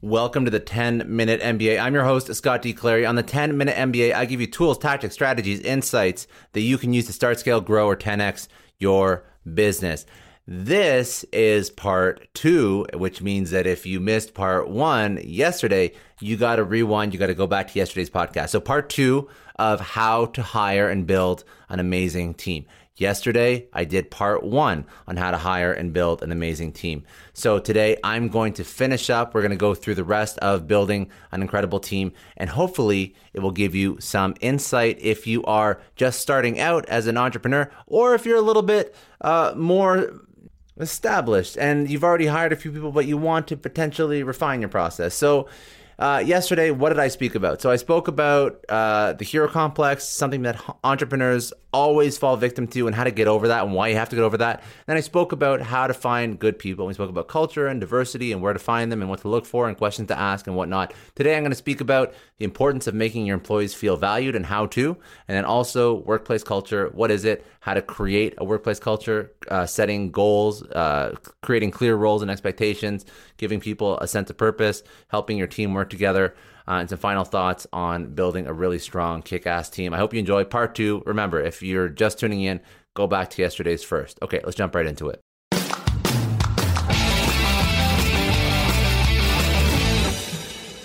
Welcome to the 10 Minute MBA. I'm your host, Scott D. Clary. On the 10 Minute MBA, I give you tools, tactics, strategies, insights that you can use to start, scale, grow, or 10x your business. This is part two, which means that if you missed part one yesterday, you got to rewind. You got to go back to yesterday's podcast. So, part two of how to hire and build an amazing team. Yesterday, I did part one on how to hire and build an amazing team. So today, I'm going to finish up. We're going to go through the rest of building an incredible team, and hopefully, it will give you some insight if you are just starting out as an entrepreneur, or if you're a little bit uh, more established and you've already hired a few people, but you want to potentially refine your process. So, uh, yesterday, what did I speak about? So I spoke about uh, the hero complex, something that entrepreneurs always fall victim to, and how to get over that, and why you have to get over that. Then I spoke about how to find good people. We spoke about culture and diversity, and where to find them, and what to look for, and questions to ask, and whatnot. Today, I'm going to speak about the importance of making your employees feel valued and how to, and then also workplace culture. What is it? How to create a workplace culture, uh, setting goals, uh, creating clear roles and expectations, giving people a sense of purpose, helping your team work together. Uh, and some final thoughts on building a really strong, kick ass team. I hope you enjoy part two. Remember, if you're just tuning in, go back to yesterday's first. Okay, let's jump right into it.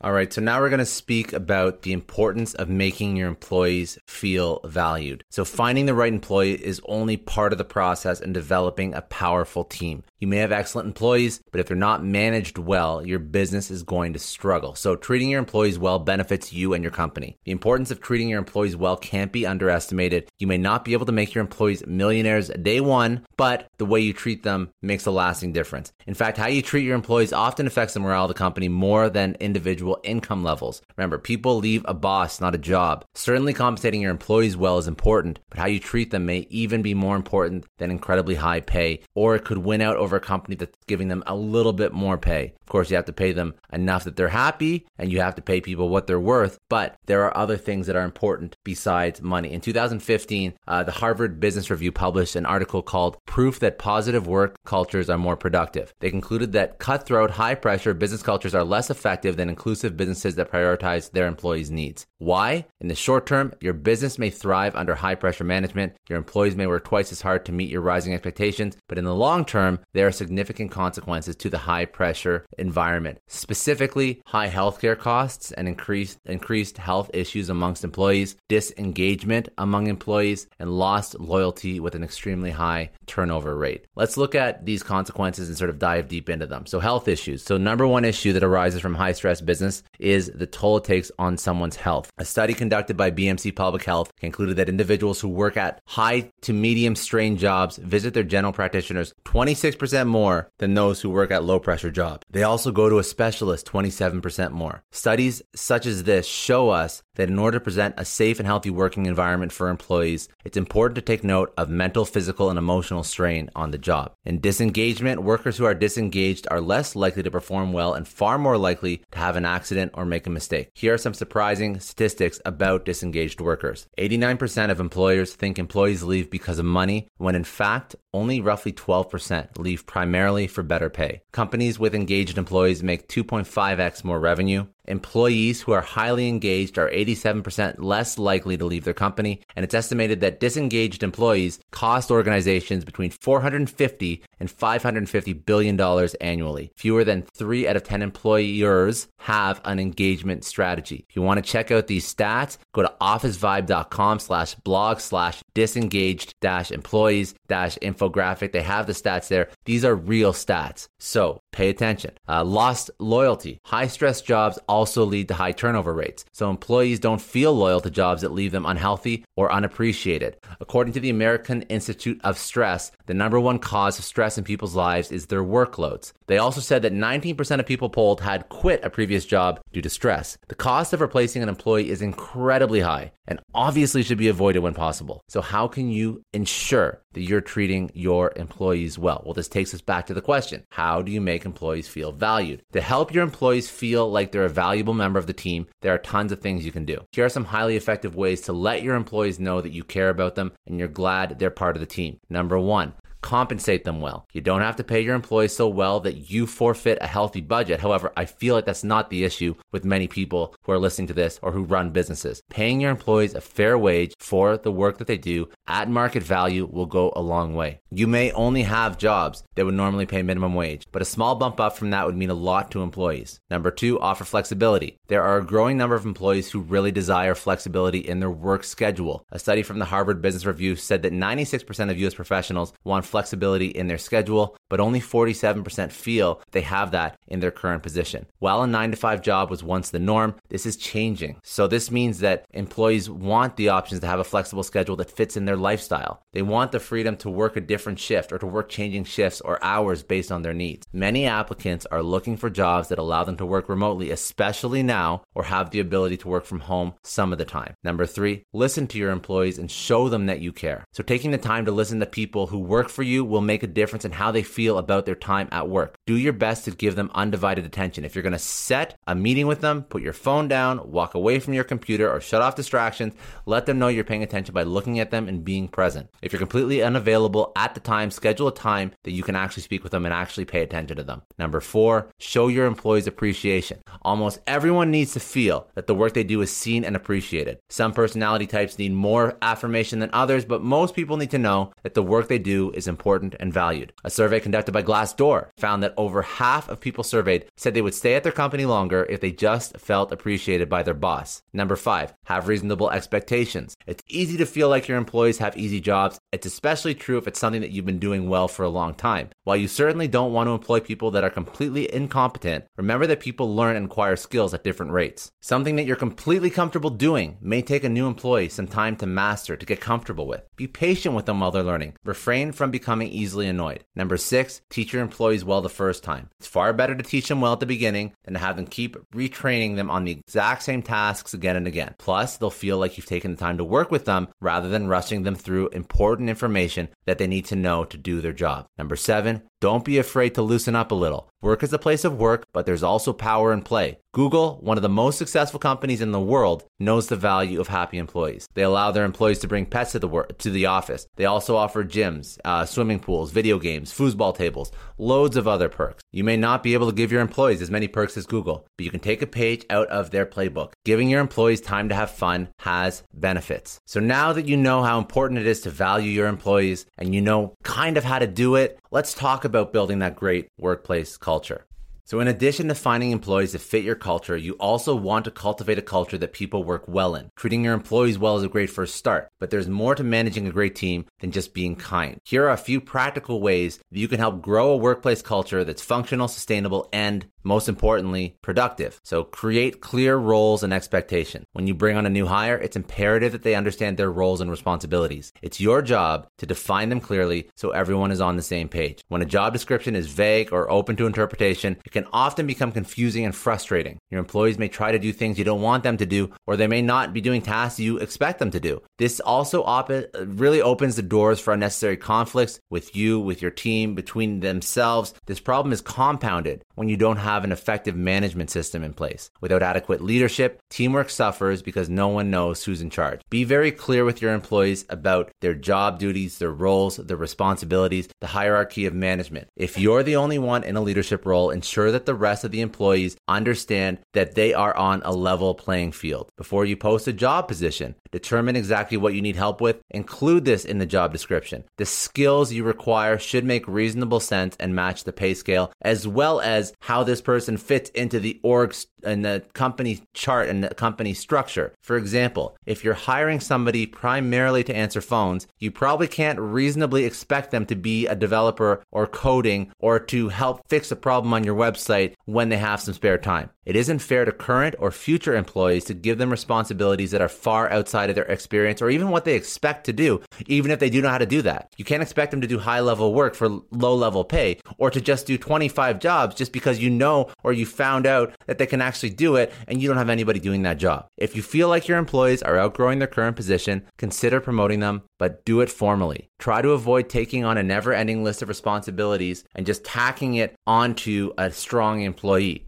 All right, so now we're going to speak about the importance of making your employees feel valued. So, finding the right employee is only part of the process in developing a powerful team. You may have excellent employees, but if they're not managed well, your business is going to struggle. So, treating your employees well benefits you and your company. The importance of treating your employees well can't be underestimated. You may not be able to make your employees millionaires day one, but the way you treat them makes a lasting difference. In fact, how you treat your employees often affects the morale of the company more than individual individual income levels. Remember, people leave a boss, not a job. Certainly, compensating your employees well is important, but how you treat them may even be more important than incredibly high pay, or it could win out over a company that's giving them a little bit more pay. Of course, you have to pay them enough that they're happy, and you have to pay people what they're worth, but there are other things that are important besides money. In 2015, uh, the Harvard Business Review published an article called Proof That Positive Work Cultures Are More Productive. They concluded that cutthroat, high pressure business cultures are less effective than inclusive businesses that prioritize their employees' needs. Why? In the short term, your business may thrive under high pressure management. Your employees may work twice as hard to meet your rising expectations. But in the long term, there are significant consequences to the high pressure environment, specifically high healthcare costs and increased, increased health issues amongst employees, disengagement among employees, and lost loyalty with an extremely high turnover rate. Let's look at these consequences and sort of dive deep into them. So, health issues. So, number one issue that arises from high stress business is the toll it takes on someone's health. A study conducted by BMC Public Health concluded that individuals who work at high to medium strain jobs visit their general practitioners 26% more than those who work at low pressure jobs. They also go to a specialist 27% more. Studies such as this show us that in order to present a safe and healthy working environment for employees, it's important to take note of mental, physical, and emotional strain on the job. In disengagement, workers who are disengaged are less likely to perform well and far more likely to have an accident or make a mistake. Here are some surprising statistics about disengaged workers 89% of employers think employees leave because of money, when in fact, only roughly 12% leave primarily for better pay. Companies with engaged employees make 2.5x more revenue. Employees who are highly engaged are 87% less likely to leave their company, and it's estimated that disengaged employees cost organizations between 450 and 550 billion dollars annually. Fewer than 3 out of 10 employers have an engagement strategy. If you want to check out these stats, go to officevibe.com slash blog slash disengaged dash employees dash infographic. They have the stats there. These are real stats. So pay attention. Uh, lost loyalty. High stress jobs also lead to high turnover rates. So employees don't feel loyal to jobs that leave them unhealthy or unappreciated. According to the American Institute of Stress, the number one cause of stress in people's lives is their workloads. They also said that 19% of people polled had quit a previous job due to stress. The cost of replacing an employee is incredibly high and obviously should be avoided when possible. So, how can you ensure that you're treating your employees well? Well, this takes us back to the question How do you make employees feel valued? To help your employees feel like they're a valuable member of the team, there are tons of things you can do. Here are some highly effective ways to let your employees know that you care about them and you're glad they're part of the team. Number one, compensate them well. You don't have to pay your employees so well that you forfeit a healthy budget. However, I feel like that's not the issue with many people who are listening to this or who run businesses. Paying your employees a fair wage for the work that they do at market value will go a long way. You may only have jobs that would normally pay minimum wage, but a small bump up from that would mean a lot to employees. Number two, offer flexibility. There are a growing number of employees who really desire flexibility in their work schedule. A study from the Harvard Business Review said that 96% of US professionals want flexibility in their schedule, but only 47% feel they have that in their current position. While a 9 to 5 job was once the norm, this is changing. So this means that employees want the options to have a flexible schedule that fits in their lifestyle. They want the freedom to work a different shift or to work changing shifts or hours based on their needs. Many applicants are looking for jobs that allow them to work remotely, especially now, or have the ability to work from home some of the time. Number 3, listen to your employees and show them that you care. So taking the time to listen to people who work for you will make a difference in how they feel about their time at work. Do your best to give them undivided attention. If you're going to set a meeting with them, put your phone down, walk away from your computer, or shut off distractions. Let them know you're paying attention by looking at them and being present. If you're completely unavailable at the time, schedule a time that you can actually speak with them and actually pay attention to them. Number four, show your employees appreciation. Almost everyone needs to feel that the work they do is seen and appreciated. Some personality types need more affirmation than others, but most people need to know that the work they do is important and valued. A survey conducted by Glassdoor found that over half of people surveyed said they would stay at their company longer if they just felt appreciated by their boss. Number five, have reasonable expectations. It's easy to feel like your employees have easy jobs. It's especially true if it's something that you've been doing well for a long time. While you certainly don't want to employ people that are completely incompetent, remember that people learn and acquire skills at different rates. Something that you're completely comfortable doing may take a new employee some time to master, to get comfortable with. Be patient with them while they're learning. Refrain from becoming easily annoyed. Number six, teach your employees well the first time. It's far better to teach them well at the beginning than to have them keep retraining them on the exact same tasks again and again. Plus, they'll feel like you've taken the time to work with them rather than rushing them through important information that they need to know to do their job. Number seven, don't be afraid to loosen up a little. Work is a place of work, but there's also power in play. Google, one of the most successful companies in the world, knows the value of happy employees. They allow their employees to bring pets to the work, to the office. They also offer gyms, uh, swimming pools, video games, foosball tables, loads of other perks. You may not be able to give your employees as many perks as Google, but you can take a page out of their playbook. Giving your employees time to have fun has benefits. So now that you know how important it is to value your employees and you know kind of how to do it, let's talk about building that great workplace culture. So, in addition to finding employees that fit your culture, you also want to cultivate a culture that people work well in. Treating your employees well is a great first start, but there's more to managing a great team than just being kind. Here are a few practical ways that you can help grow a workplace culture that's functional, sustainable, and most importantly, productive. So create clear roles and expectation. When you bring on a new hire, it's imperative that they understand their roles and responsibilities. It's your job to define them clearly so everyone is on the same page. When a job description is vague or open to interpretation, it can often become confusing and frustrating. Your employees may try to do things you don't want them to do, or they may not be doing tasks you expect them to do. This also op- really opens the doors for unnecessary conflicts with you, with your team, between themselves. This problem is compounded when you don't have an effective management system in place. Without adequate leadership, teamwork suffers because no one knows who's in charge. Be very clear with your employees about their job duties, their roles, their responsibilities, the hierarchy of management. If you're the only one in a leadership role, ensure that the rest of the employees understand that they are on a level playing field. Before you post a job position, determine exactly what you need help with, include this in the job description. The skills you require should make reasonable sense and match the pay scale, as well as how this person fits into the org and the company chart and the company structure. For example, if you're hiring somebody primarily to answer phones, you probably can't reasonably expect them to be a developer or coding or to help fix a problem on your website when they have some spare time. It isn't fair to current or future employees to give them responsibilities that are far outside of their experience or even what they expect to do, even if they do know how to do that. You can't expect them to do high level work for low level pay or to just do 25 jobs just because you know or you found out that they can actually do it and you don't have anybody doing that job. If you feel like your employees are outgrowing their current position, consider promoting them, but do it formally. Try to avoid taking on a never ending list of responsibilities and just tacking it onto a strong employee.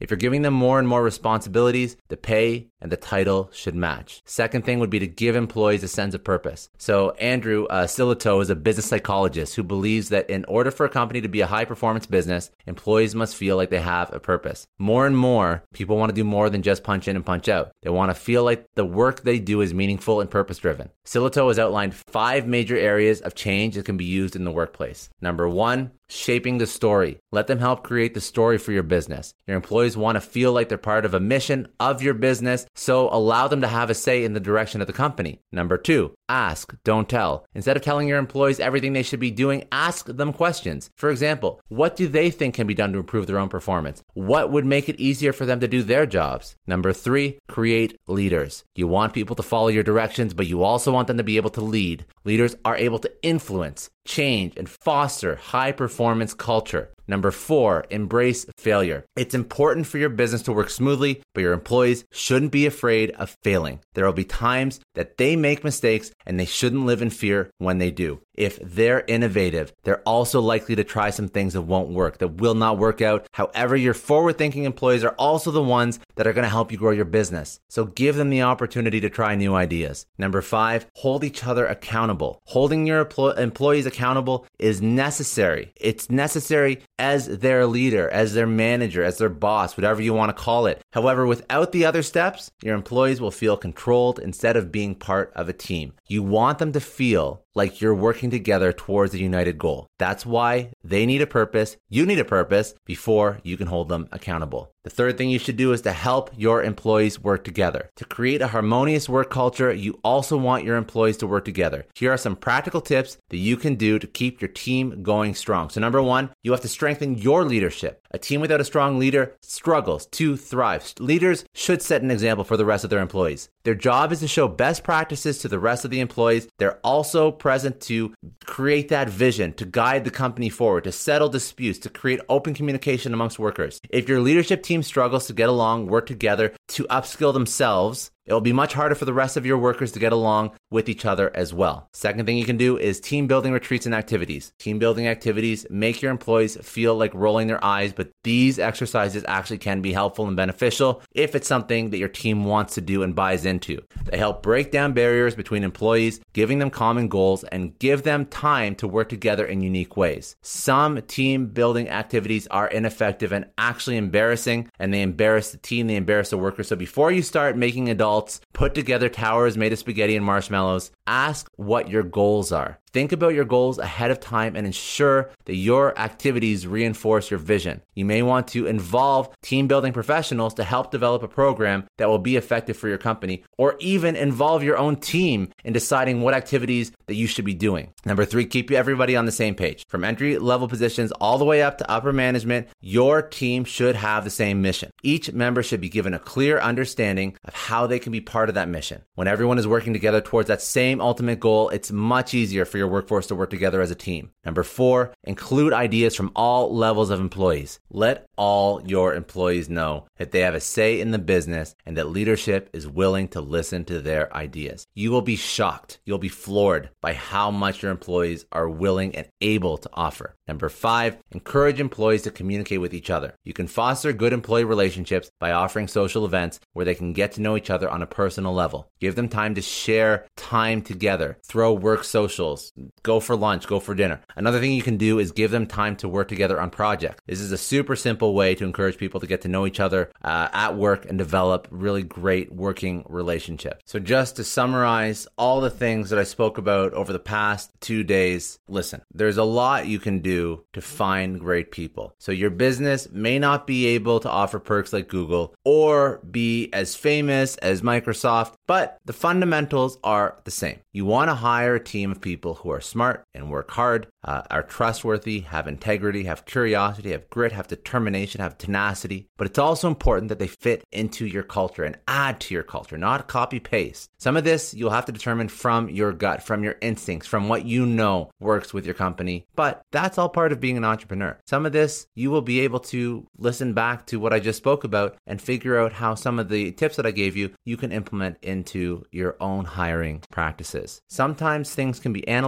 If you're giving them more and more responsibilities, the pay and the title should match. Second thing would be to give employees a sense of purpose. So Andrew uh, Sillitoe is a business psychologist who believes that in order for a company to be a high performance business, employees must feel like they have a purpose. More and more, people want to do more than just punch in and punch out. They want to feel like the work they do is meaningful and purpose driven. Sillitoe has outlined five major areas of change that can be used in the workplace. Number one, shaping the story. Let them help create the story for your business. Your employees want to feel like they're part of a mission of your business, so allow them to have a say in the direction of the company. Number two, ask, don't tell. Instead of telling your employees everything they should be doing, ask them questions. For example, what do they think can be done to improve their own performance? What would make it easier for them to do their jobs? Number three, create leaders. You want people to follow your directions, but you also want them to be able to lead. Leaders are able to influence, change, and foster high performance culture. Number four, embrace failure. It's important for your business to work smoothly, but your employees shouldn't be afraid of failing. There will be times that they make mistakes and they shouldn't live in fear when they do. If they're innovative, they're also likely to try some things that won't work, that will not work out. However, your forward thinking employees are also the ones that are going to help you grow your business. So give them the opportunity to try new ideas. Number five, hold each other accountable. Holding your employees accountable is necessary. It's necessary as their leader, as their manager, as their boss, whatever you want to call it. However, without the other steps, your employees will feel controlled instead of being part of a team. You want them to feel like you're working together towards a united goal. That's why they need a purpose, you need a purpose before you can hold them accountable. The third thing you should do is to help your employees work together. To create a harmonious work culture, you also want your employees to work together. Here are some practical tips that you can do to keep your team going strong. So, number one, you have to strengthen your leadership. A team without a strong leader struggles to thrive. Leaders should set an example for the rest of their employees. Their job is to show best practices to the rest of the employees. They're also present to create that vision, to guide the company forward, to settle disputes, to create open communication amongst workers. If your leadership team struggles to get along, work together, to upskill themselves, it will be much harder for the rest of your workers to get along with each other as well. Second thing you can do is team building retreats and activities. Team building activities make your employees feel like rolling their eyes, but these exercises actually can be helpful and beneficial if it's something that your team wants to do and buys into. They help break down barriers between employees, giving them common goals and give them time to work together in unique ways. Some team building activities are ineffective and actually embarrassing, and they embarrass the team, they embarrass the workers. So before you start making adults put together towers made of spaghetti and marshmallows, ask what your goals are. Think about your goals ahead of time and ensure that your activities reinforce your vision. You may want to involve team building professionals to help develop a program that will be effective for your company, or even involve your own team in deciding what activities that you should be doing. Number three, keep everybody on the same page. From entry level positions all the way up to upper management, your team should have the same mission. Each member should be given a clear understanding of how they can be part of that mission. When everyone is working together towards that same ultimate goal, it's much easier for your workforce to work together as a team. Number four, include ideas from all levels of employees. Let all your employees know that they have a say in the business and that leadership is willing to listen to their ideas. You will be shocked. You'll be floored by how much your employees are willing and able to offer. Number five, encourage employees to communicate with each other. You can foster good employee relationships by offering social events where they can get to know each other on a personal level. Give them time to share time together, throw work socials, go for lunch, go for dinner. Another thing you can do is give them time to work together on projects. This is a super simple way to encourage people to get to know each other uh, at work and develop really great working relationships. So, just to summarize all the things that I spoke about over the past two days, listen, there's a lot you can do to find great people. So, your business may not be able to offer perks like Google or be as famous as Microsoft, but the fundamentals are the same. You want to hire a team of people who are smart and work hard, uh, are trustworthy, have integrity, have curiosity, have grit, have determination, have tenacity. But it's also important that they fit into your culture and add to your culture, not copy paste. Some of this you'll have to determine from your gut, from your instincts, from what you know works with your company. But that's all part of being an entrepreneur. Some of this you will be able to listen back to what I just spoke about and figure out how some of the tips that I gave you you can implement into your own hiring practices. Sometimes things can be analyzed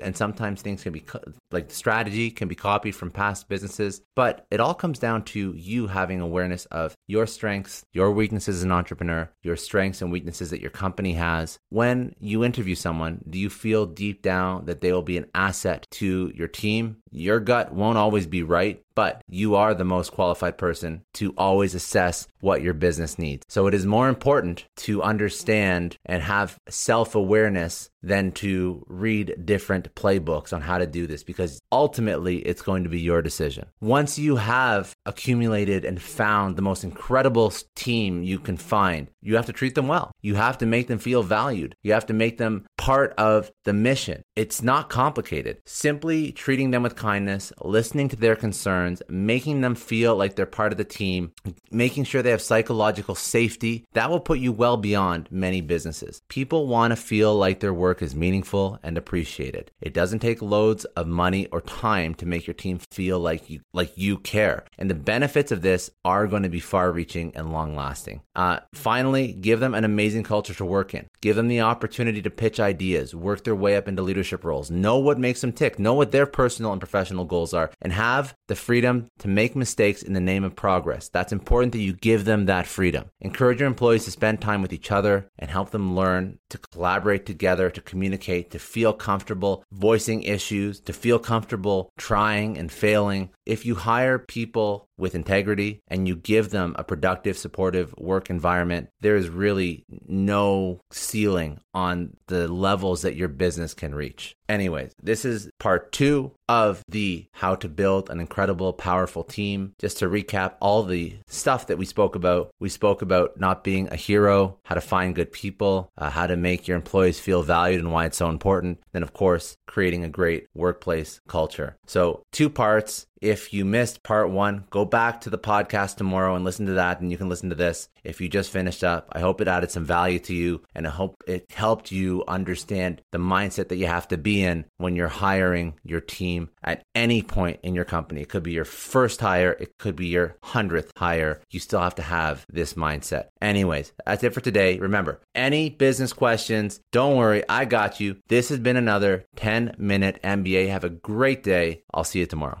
and sometimes things can be like the strategy can be copied from past businesses, but it all comes down to you having awareness of your strengths, your weaknesses as an entrepreneur, your strengths and weaknesses that your company has. When you interview someone, do you feel deep down that they will be an asset to your team? Your gut won't always be right, but you are the most qualified person to always assess what your business needs. So it is more important to understand and have self awareness than to read different playbooks on how to do this because ultimately it's going to be your decision. Once you have accumulated and found the most incredible team you can find, you have to treat them well. You have to make them feel valued. You have to make them part of the mission. It's not complicated. Simply treating them with kindness, listening to their concerns, making them feel like they're part of the team, making sure they have psychological safety, that will put you well beyond many businesses. People want to feel like their work is meaningful and appreciated. It doesn't take loads of money or time to make your team feel like you like you care. And the benefits of this are going to be far reaching and long lasting. Uh, finally, give them an amazing culture to work in. Give them the opportunity to pitch ideas, work their way up into leadership roles, know what makes them tick, know what their personal and professional goals are, and have the freedom to make mistakes in the name of progress. That's important that you give them that freedom. Encourage your employees to spend time with each other and help them learn to collaborate together, to communicate, to feel comfortable voicing issues, to feel comfortable trying and failing. If you hire people with integrity and you give them a productive, supportive work environment, there is really no ceiling on the levels that your business can reach. Anyways, this is part two of the how to build an incredible, powerful team. Just to recap all the stuff that we spoke about, we spoke about not being a hero, how to find good people, uh, how to make your employees feel valued and why it's so important. Then, of course, creating a great workplace culture. So, two parts. If you missed part one, go back to the podcast tomorrow and listen to that, and you can listen to this. If you just finished up, I hope it added some value to you and I hope it helped you understand the mindset that you have to be in when you're hiring your team at any point in your company. It could be your first hire, it could be your hundredth hire. You still have to have this mindset. Anyways, that's it for today. Remember, any business questions, don't worry, I got you. This has been another 10 minute MBA. Have a great day. I'll see you tomorrow.